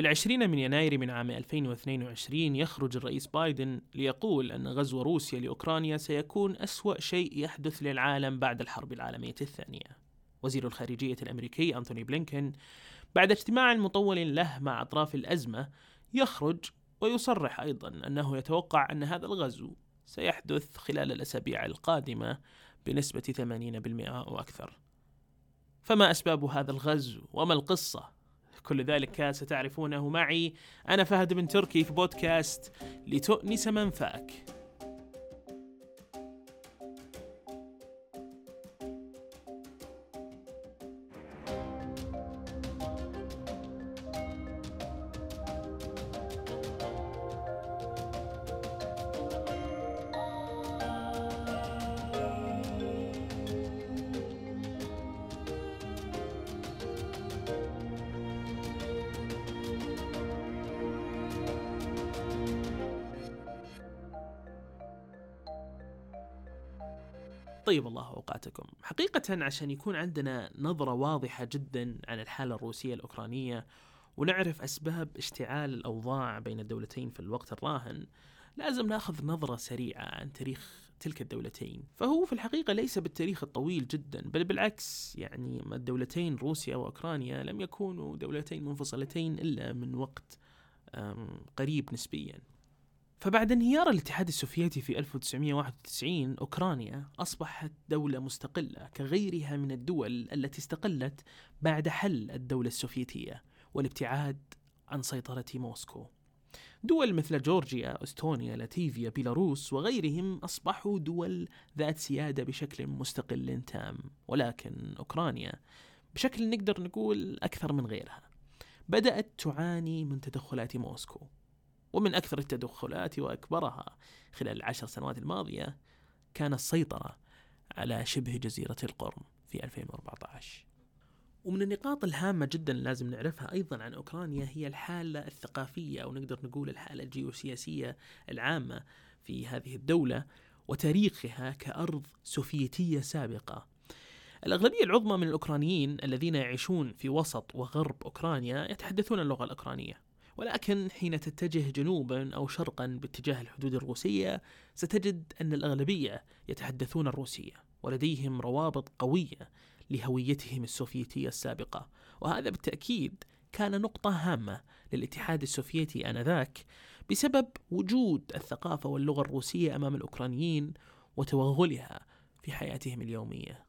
في العشرين من يناير من عام 2022 يخرج الرئيس بايدن ليقول أن غزو روسيا لأوكرانيا سيكون أسوأ شيء يحدث للعالم بعد الحرب العالمية الثانية. وزير الخارجية الأمريكي أنتوني بلينكن بعد اجتماع مطول له مع أطراف الأزمة يخرج ويصرح أيضا أنه يتوقع أن هذا الغزو سيحدث خلال الأسابيع القادمة بنسبة 80% أو أكثر. فما أسباب هذا الغزو؟ وما القصة؟ كل ذلك ستعرفونه معي. أنا فهد بن تركي في بودكاست لتؤنس منفاك. طيب الله أوقاتكم. حقيقة عشان يكون عندنا نظرة واضحة جدا عن الحالة الروسية الأوكرانية ونعرف أسباب اشتعال الأوضاع بين الدولتين في الوقت الراهن، لازم ناخذ نظرة سريعة عن تاريخ تلك الدولتين، فهو في الحقيقة ليس بالتاريخ الطويل جدا، بل بالعكس يعني الدولتين روسيا وأوكرانيا لم يكونوا دولتين منفصلتين إلا من وقت قريب نسبيا. فبعد انهيار الاتحاد السوفيتي في 1991 أوكرانيا أصبحت دولة مستقلة كغيرها من الدول التي استقلت بعد حل الدولة السوفيتية والابتعاد عن سيطرة موسكو دول مثل جورجيا، إستونيا، لاتفيا، بيلاروس وغيرهم أصبحوا دول ذات سيادة بشكل مستقل تام، ولكن أوكرانيا بشكل نقدر نقول أكثر من غيرها. بدأت تعاني من تدخلات موسكو، ومن أكثر التدخلات وأكبرها خلال العشر سنوات الماضية كان السيطرة على شبه جزيرة القرم في 2014 ومن النقاط الهامة جدا لازم نعرفها أيضا عن أوكرانيا هي الحالة الثقافية أو نقدر نقول الحالة الجيوسياسية العامة في هذه الدولة وتاريخها كأرض سوفيتية سابقة. الأغلبية العظمى من الأوكرانيين الذين يعيشون في وسط وغرب أوكرانيا يتحدثون اللغة الأوكرانية. ولكن حين تتجه جنوبا أو شرقا باتجاه الحدود الروسية ستجد أن الأغلبية يتحدثون الروسية ولديهم روابط قوية لهويتهم السوفيتية السابقة وهذا بالتأكيد كان نقطة هامة للاتحاد السوفيتي آنذاك بسبب وجود الثقافة واللغة الروسية أمام الأوكرانيين وتوغلها في حياتهم اليومية.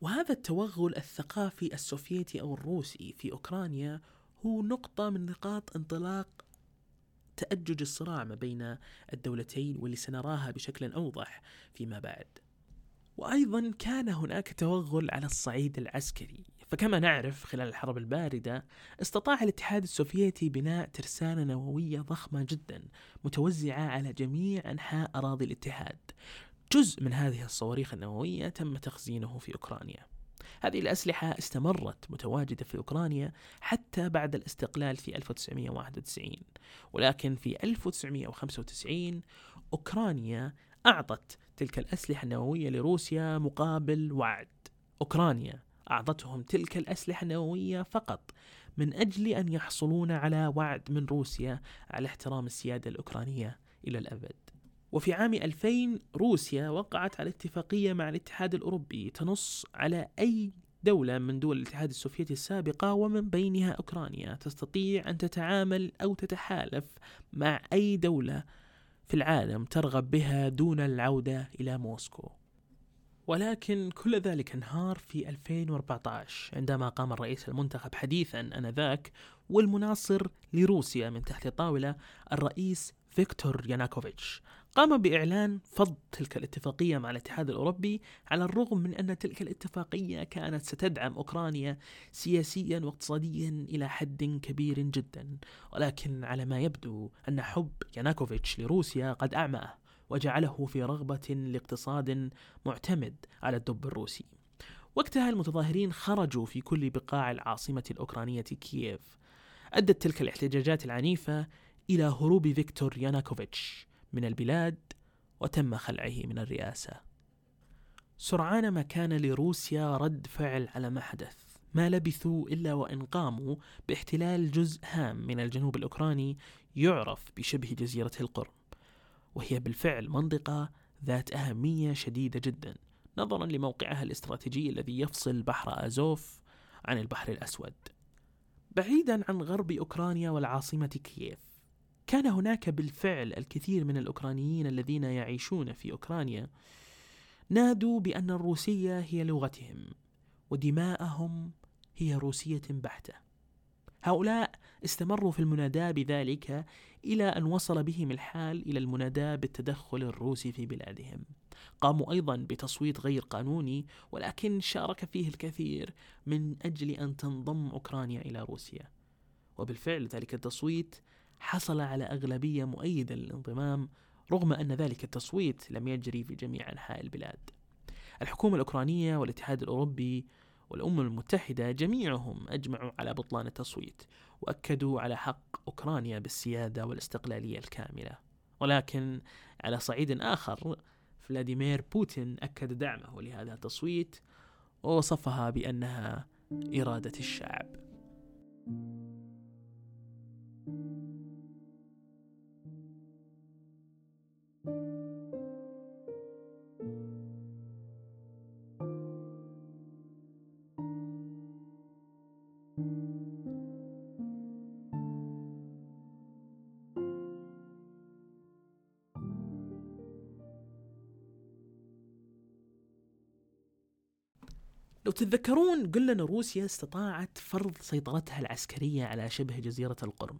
وهذا التوغل الثقافي السوفيتي أو الروسي في أوكرانيا هو نقطة من نقاط انطلاق تأجج الصراع ما بين الدولتين واللي سنراها بشكل أوضح فيما بعد. وأيضا كان هناك توغل على الصعيد العسكري. فكما نعرف خلال الحرب الباردة استطاع الاتحاد السوفيتي بناء ترسانة نووية ضخمة جدا متوزعة على جميع أنحاء أراضي الاتحاد. جزء من هذه الصواريخ النووية تم تخزينه في أوكرانيا. هذه الأسلحة استمرت متواجدة في أوكرانيا حتى بعد الاستقلال في 1991 ولكن في 1995 أوكرانيا أعطت تلك الأسلحة النووية لروسيا مقابل وعد. أوكرانيا أعطتهم تلك الأسلحة النووية فقط من أجل أن يحصلون على وعد من روسيا على احترام السيادة الأوكرانية إلى الأبد. وفي عام 2000 روسيا وقعت على اتفاقية مع الاتحاد الأوروبي تنص على أي دولة من دول الاتحاد السوفيتي السابقة ومن بينها أوكرانيا. تستطيع أن تتعامل أو تتحالف مع أي دولة في العالم ترغب بها دون العودة إلى موسكو. ولكن كل ذلك انهار في 2014 عندما قام الرئيس المنتخب حديثا آنذاك والمناصر لروسيا من تحت الطاوله الرئيس فيكتور ياناكوفيتش. قام بإعلان فض تلك الاتفاقية مع الاتحاد الأوروبي على الرغم من أن تلك الاتفاقية كانت ستدعم أوكرانيا سياسيا واقتصاديا إلى حد كبير جدا. ولكن على ما يبدو أن حب ياناكوفيتش لروسيا قد أعماه وجعله في رغبة لاقتصاد معتمد على الدب الروسي. وقتها المتظاهرين خرجوا في كل بقاع العاصمة الأوكرانية كييف. أدت تلك الاحتجاجات العنيفة إلى هروب فيكتور ياناكوفيتش. من البلاد وتم خلعه من الرئاسة. سرعان ما كان لروسيا رد فعل على ما حدث ما لبثوا إلا وإن قاموا باحتلال جزء هام من الجنوب الأوكراني يعرف بشبه جزيرة القرم وهي بالفعل منطقة ذات أهمية شديدة جدا نظرا لموقعها الاستراتيجي الذي يفصل بحر آزوف عن البحر الأسود بعيدا عن غرب أوكرانيا والعاصمة كييف كان هناك بالفعل الكثير من الأوكرانيين الذين يعيشون في أوكرانيا نادوا بأن الروسية هي لغتهم ودماءهم هي روسية بحتة. هؤلاء استمروا في المناداة بذلك إلى أن وصل بهم الحال إلى المناداة بالتدخل الروسي في بلادهم. قاموا أيضا بتصويت غير قانوني ولكن شارك فيه الكثير من أجل أن تنضم أوكرانيا إلى روسيا. وبالفعل ذلك التصويت حصل على أغلبية مؤيدة للانضمام رغم أن ذلك التصويت لم يجري في جميع أنحاء البلاد. الحكومة الأوكرانية والاتحاد الأوروبي والأمم المتحدة جميعهم أجمعوا على بطلان التصويت وأكدوا على حق أوكرانيا بالسيادة والاستقلالية الكاملة. ولكن على صعيد آخر فلاديمير بوتين أكد دعمه لهذا التصويت ووصفها بأنها إرادة الشعب. لو تتذكرون قلنا أن روسيا استطاعت فرض سيطرتها العسكرية على شبه جزيرة القرم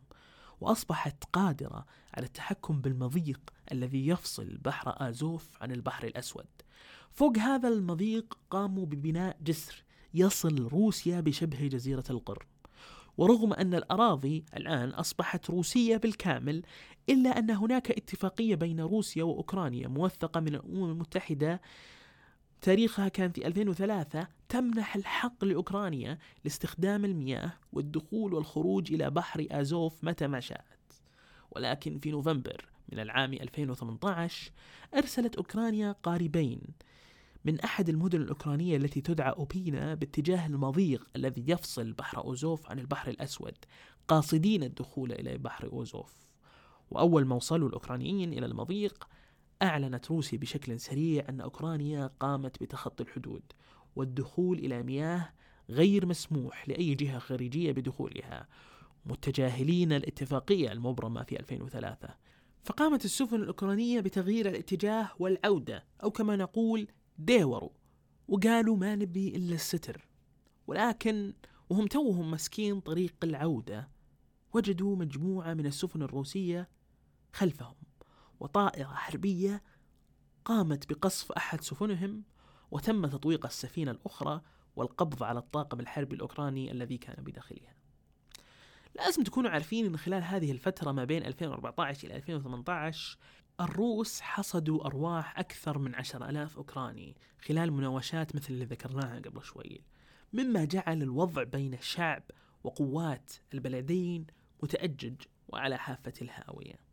وأصبحت قادرة على التحكم بالمضيق الذي يفصل بحر آزوف عن البحر الأسود. فوق هذا المضيق قاموا ببناء جسر يصل روسيا بشبه جزيرة القرم. ورغم أن الأراضي الآن أصبحت روسية بالكامل إلا أن هناك اتفاقية بين روسيا وأوكرانيا موثقة من الأمم المتحدة تاريخها كان في 2003 تمنح الحق لأوكرانيا لاستخدام المياه والدخول والخروج إلى بحر آزوف متى ما شاءت. ولكن في نوفمبر من العام 2018 أرسلت أوكرانيا قاربين من أحد المدن الأوكرانية التي تدعى أوبينا باتجاه المضيق الذي يفصل بحر أوزوف عن البحر الأسود قاصدين الدخول إلى بحر أوزوف. وأول ما وصلوا الأوكرانيين إلى المضيق أعلنت روسيا بشكل سريع أن أوكرانيا قامت بتخطي الحدود والدخول إلى مياه غير مسموح لأي جهة خارجية بدخولها. متجاهلين الاتفاقية المبرمة في 2003 فقامت السفن الأوكرانية بتغيير الاتجاه والعودة أو كما نقول ديوروا وقالوا ما نبي إلا الستر. ولكن وهم توهم مسكين طريق العودة وجدوا مجموعة من السفن الروسية خلفهم. وطائرة حربية قامت بقصف أحد سفنهم وتم تطويق السفينة الأخرى والقبض على الطاقم الحربي الأوكراني الذي كان بداخلها. لازم تكونوا عارفين أن خلال هذه الفترة ما بين 2014 إلى 2018 الروس حصدوا أرواح أكثر من عشر ألاف أوكراني خلال مناوشات مثل اللي ذكرناها قبل شوي. مما جعل الوضع بين الشعب وقوات البلدين متأجج وعلى حافة الهاوية.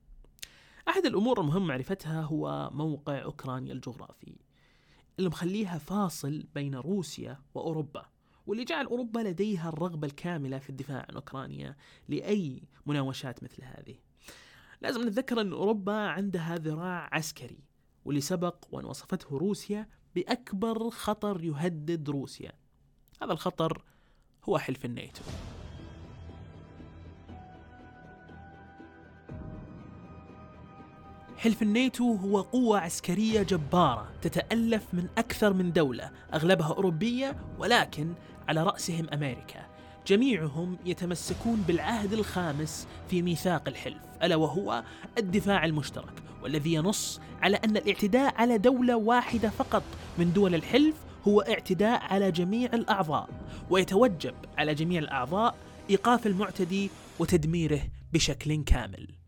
أحد الأمور المهم معرفتها هو موقع أوكرانيا الجغرافي اللي مخليها فاصل بين روسيا وأوروبا واللي جعل أوروبا لديها الرغبة الكاملة في الدفاع عن أوكرانيا لأي مناوشات مثل هذه. لازم نتذكر أن أوروبا عندها ذراع عسكري واللي سبق وأن وصفته روسيا بأكبر خطر يهدد روسيا. هذا الخطر هو حلف الناتو. حلف الناتو هو قوة عسكرية جبارة تتألف من أكثر من دولة أغلبها أوروبية ولكن على رأسهم أمريكا. جميعهم يتمسكون بالعهد الخامس في ميثاق الحلف ألا وهو الدفاع المشترك والذي ينص على أن الاعتداء على دولة واحدة فقط من دول الحلف هو اعتداء على جميع الأعضاء ويتوجب على جميع الأعضاء إيقاف المعتدي وتدميره بشكل كامل.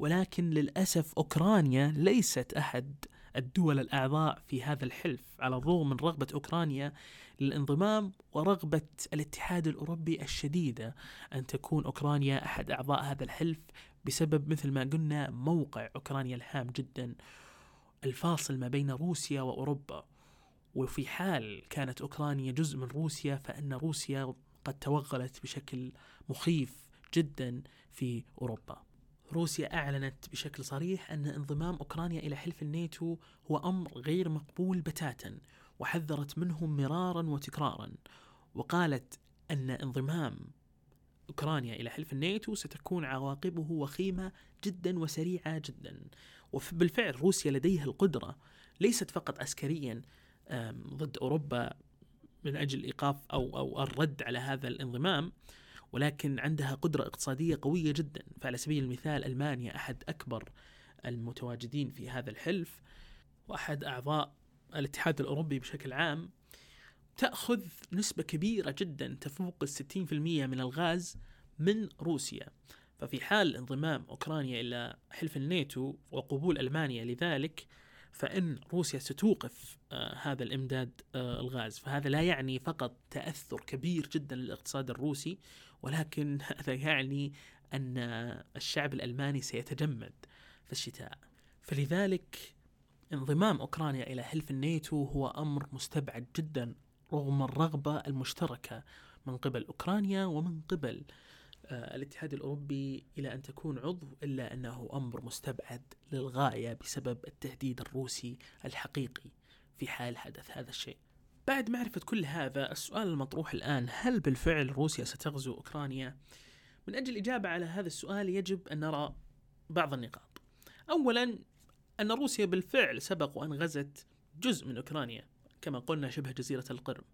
ولكن للأسف أوكرانيا ليست أحد الدول الأعضاء في هذا الحلف على الرغم من رغبة أوكرانيا للانضمام ورغبة الاتحاد الأوروبي الشديدة أن تكون أوكرانيا أحد أعضاء هذا الحلف بسبب مثل ما قلنا موقع أوكرانيا الهام جدا الفاصل ما بين روسيا وأوروبا. وفي حال كانت أوكرانيا جزء من روسيا فإن روسيا قد توغلت بشكل مخيف جدا في أوروبا. روسيا أعلنت بشكل صريح أن انضمام أوكرانيا إلى حلف الناتو هو أمر غير مقبول بتاتا وحذرت منه مرارا وتكرارا. وقالت أن انضمام أوكرانيا إلى حلف الناتو ستكون عواقبه وخيمة جدا وسريعة جدا. وبالفعل روسيا لديها القدرة ليست فقط عسكريا ضد أوروبا من أجل إيقاف أو, أو الرد على هذا الانضمام ولكن عندها قدرة اقتصادية قوية جدا. فعلى سبيل المثال ألمانيا أحد أكبر المتواجدين في هذا الحلف وأحد أعضاء الاتحاد الأوروبي بشكل عام. تأخذ نسبة كبيرة جدا تفوق الستين في المية من الغاز من روسيا. ففي حال انضمام أوكرانيا إلى حلف الناتو وقبول ألمانيا لذلك فإن روسيا ستوقف آه هذا الإمداد آه الغاز. فهذا لا يعني فقط تأثر كبير جدا للاقتصاد الروسي ولكن هذا يعني أن الشعب الألماني سيتجمد في الشتاء. فلذلك انضمام أوكرانيا إلى حلف الناتو هو أمر مستبعد جدا رغم الرغبة المشتركة من قبل أوكرانيا ومن قبل آه، الاتحاد الأوروبي إلى أن تكون عضو إلا أنه أمر مستبعد للغاية بسبب التهديد الروسي الحقيقي في حال حدث هذا الشيء. بعد معرفة كل هذا السؤال المطروح الآن هل بالفعل روسيا ستغزو أوكرانيا؟ من أجل الإجابة على هذا السؤال يجب أن نرى بعض النقاط. أولا أن روسيا بالفعل سبق وأن غزت جزء من أوكرانيا كما قلنا شبه جزيرة القرم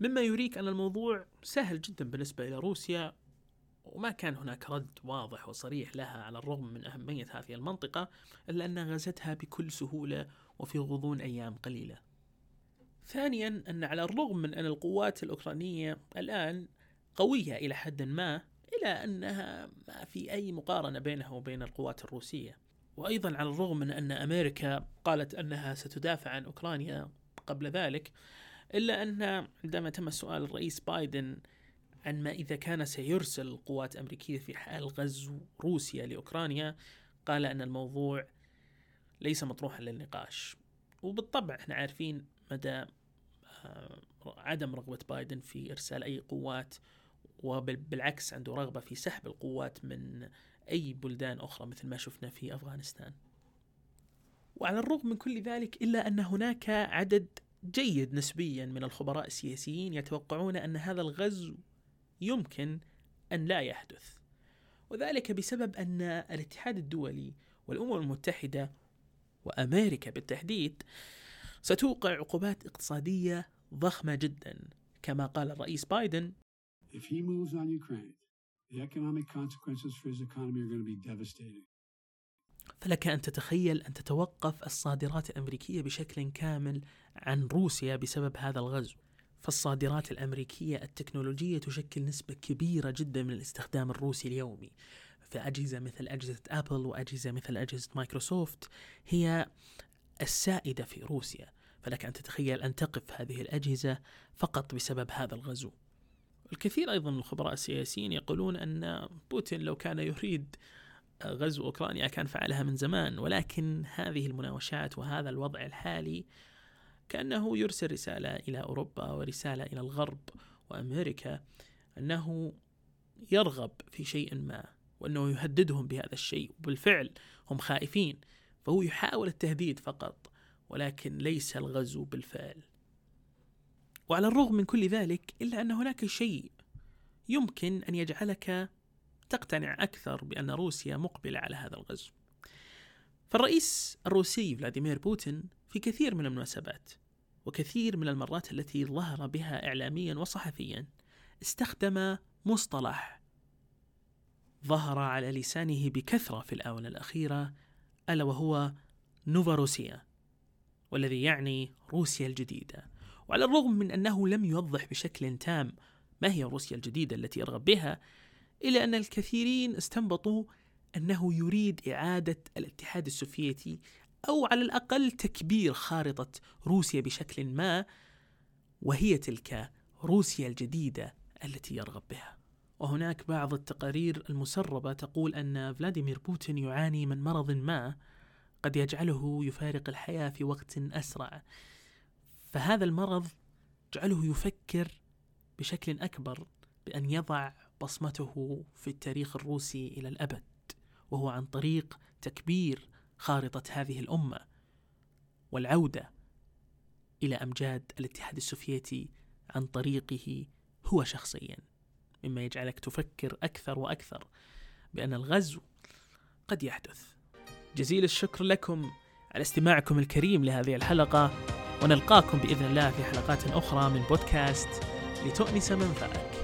مما يريك أن الموضوع سهل جدا بالنسبة إلى روسيا وما كان هناك رد واضح وصريح لها على الرغم من أهمية هذه المنطقة إلا أنها غزتها بكل سهولة وفي غضون أيام قليلة. ثانيا أن على الرغم من أن القوات الأوكرانية الآن قوية إلى حد ما إلى أنها ما في أي مقارنة بينها وبين القوات الروسية. وأيضا على الرغم من أن أمريكا قالت أنها ستدافع عن أوكرانيا قبل ذلك إلا أن عندما تم سؤال الرئيس بايدن عن ما إذا كان سيرسل قوات أمريكية في حال غزو روسيا لأوكرانيا قال أن الموضوع ليس مطروحا للنقاش. وبالطبع إحنا عارفين مدى آه، عدم رغبة بايدن في إرسال أي قوات وبالعكس عنده رغبة في سحب القوات من أي بلدان أخرى مثل ما شفنا في أفغانستان. وعلى الرغم من كل ذلك إلا أن هناك عدد جيد نسبيا من الخبراء السياسيين يتوقعون أن هذا الغزو يمكن أن لا يحدث. وذلك بسبب أن الاتحاد الدولي والأمم المتحدة وأمريكا بالتحديد ستوقع عقوبات اقتصادية ضخمة جدا كما قال الرئيس بايدن. If he moves on Ukraine, the economic consequences for his economy are going to be devastating. فلك أن تتخيل أن تتوقف الصادرات الأمريكية بشكل كامل عن روسيا بسبب هذا الغزو. فالصادرات الأمريكية التكنولوجية تشكل نسبة كبيرة جدا من الاستخدام الروسي اليومي. فأجهزة مثل أجهزة أبل وأجهزة مثل أجهزة مايكروسوفت هي السائدة في روسيا. فلك أن تتخيل أن تقف هذه الأجهزة فقط بسبب هذا الغزو. الكثير أيضا من الخبراء السياسيين يقولون أن بوتين لو كان يريد غزو أوكرانيا كان فعلها من زمان ولكن هذه المناوشات وهذا الوضع الحالي كأنه يرسل رسالة إلى أوروبا ورسالة إلى الغرب وأمريكا أنه يرغب في شيء ما وأنه يهددهم بهذا الشيء. وبالفعل هم خائفين فهو يحاول التهديد فقط. ولكن ليس الغزو بالفعل. وعلى الرغم من كل ذلك إلا أن هناك شيء يمكن أن يجعلك تقتنع أكثر بأن روسيا مقبلة على هذا الغزو. فالرئيس الروسي فلاديمير بوتين في كثير من المناسبات وكثير من المرات التي ظهر بها إعلاميا وصحفيا استخدم مصطلح ظهر على لسانه بكثرة في الآونة الأخيرة ألا وهو نوفاروسيا. والذي يعني روسيا الجديدة. وعلى الرغم من أنه لم يوضح بشكل تام ما هي روسيا الجديدة التي يرغب بها إلا أن الكثيرين استنبطوا أنه يريد إعادة الاتحاد السوفيتي أو على الأقل تكبير خارطة روسيا بشكل ما وهي تلك روسيا الجديدة التي يرغب بها. وهناك بعض التقارير المسربة تقول أن فلاديمير بوتين يعاني من مرض ما قد يجعله يفارق الحياة في وقت أسرع. فهذا المرض جعله يفكر بشكل أكبر بأن يضع بصمته في التاريخ الروسي إلى الأبد وهو عن طريق تكبير خارطة هذه الأمة والعودة إلى أمجاد الاتحاد السوفيتي عن طريقه هو شخصيا. مما يجعلك تفكر أكثر وأكثر بأن الغزو قد يحدث. جزيل الشكر لكم على استماعكم الكريم لهذه الحلقة ونلقاكم بإذن الله في حلقات أخرى من بودكاست لتؤنس منفعك.